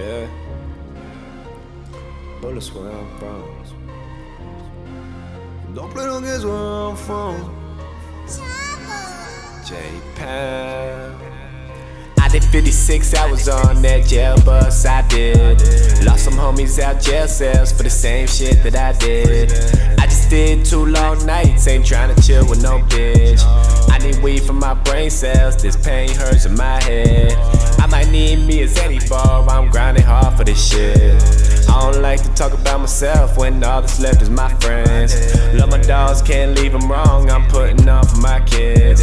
Yeah. Bullets where I'm from. Don't play no games where I'm from. J Pound. I did 56 hours on that jail bus, I did. Lost some homies out jail cells for the same shit that I did. I just did two long nights, ain't trying to chill with no bitch. I need weed for my brain cells, this pain hurts in my head. I might need me a Xanny bar, I'm grinding hard for this shit. I don't like to talk about myself when all that's left is my friends. Love my dogs, can't leave them wrong, I'm putting on for my kids.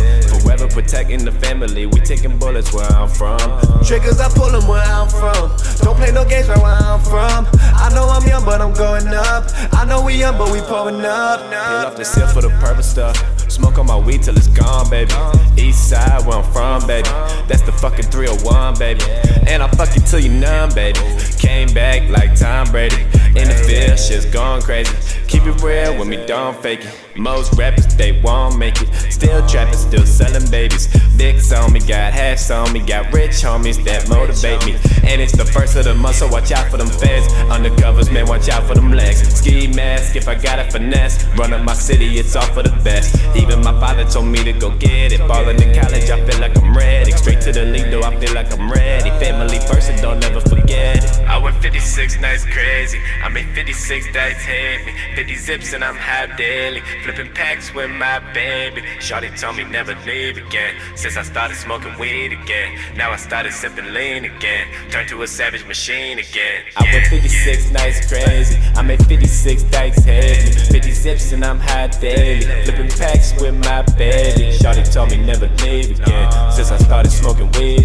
Forever protecting the family, we taking bullets where I'm from. Triggers, I pull them where I'm from. Don't play no games right where I'm from. I know I'm young, but I'm going up. I know we young, but we pulling up. Peel off the seal for the purple stuff. Smoke on my weed till it's gone, baby. East side where I'm from, baby. That's the fucking 301, baby. And I'll fuck you till you numb, baby. Came back like Tom Brady. In the field, shit's gone crazy. It real with me, don't fake it. Most rappers, they won't make it. Still trapping, still selling babies. Bigs on me, got halves on me, got rich homies that motivate me. And it's the first of the month, so watch out for them feds. Undercovers, man, watch out for them legs. Ski mask, if I got a finesse. Run up my city, it's all for the best. Even my father told me to go get it. Ballin' in college, I feel like I'm ready. Straight to the league, though, I feel like I'm ready. Family first, don't ever forget 56 nights crazy. I made 56 dice hit me. 50 zips and I'm high daily. Flipping packs with my baby. Shorty told me never leave again. Since I started smoking weed again. Now I started sipping lean again. Turned to a savage machine again. I went 56 nights crazy. I made 56 dice hit me. 50 zips and I'm high daily. Flipping packs with my baby. Shorty told me never leave again. Since I started smoking weed again. Now I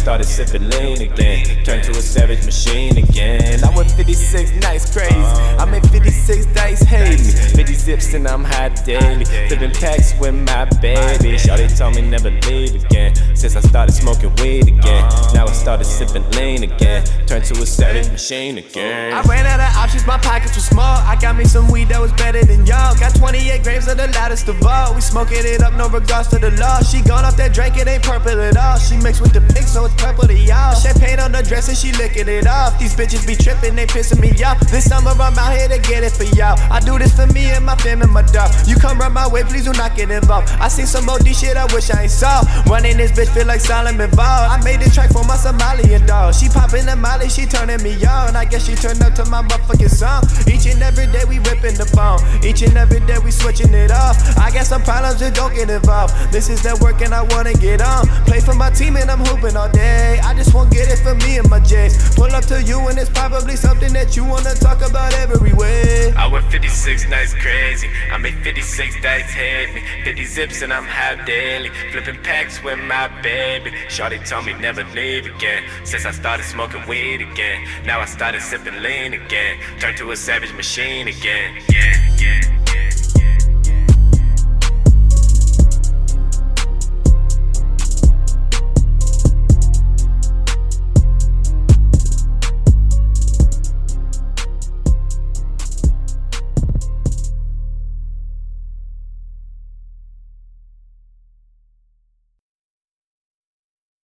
started sipping lean again. Turned to a savage machine again. I went 56 nights crazy. I made 56 dice hate me. 50 zips and I'm high daily. Flipping packs with my baby. Shorty told me never leave again. Since I started smoking weed again. Now I started sipping lean again. Turned to a savage machine again. I ran out of options, my pockets were small. I got me some weed that was better than y'all. Got 28 grams of the loudest of all. We smoking it up, no regards to the law. She off that drink, it ain't purple at all. She mixed with the pink, so it's purple to y'all. Champagne on the dress and she licking it off. These bitches be tripping, they pissing me off. This summer I'm out here to get it for y'all. I do this for me and my fam and my dog. You come run my way, please do not get involved. I seen some OD shit I wish I ain't saw. Running this bitch feel like Solomon Ball. I made this track for my Somalian dog. She popping the molly, she turning me on. I guess she turned up to my motherfucking song. Each and every day we ripping the phone. Each and every day we switching it off. I got some problems, just don't get involved. This is that work and I wanna get on. Play for my team and I'm hooping all day. I just won't get it for me and my J's. Pull up to you and it's probably something that you wanna talk about every. I went 56 nights crazy. I made 56 dice hit me. 50 zips and I'm high daily. Flipping packs with my baby. Shorty told me never leave again. Since I started smoking weed again. Now I started sipping lean again. Turned to a savage machine again. Yeah.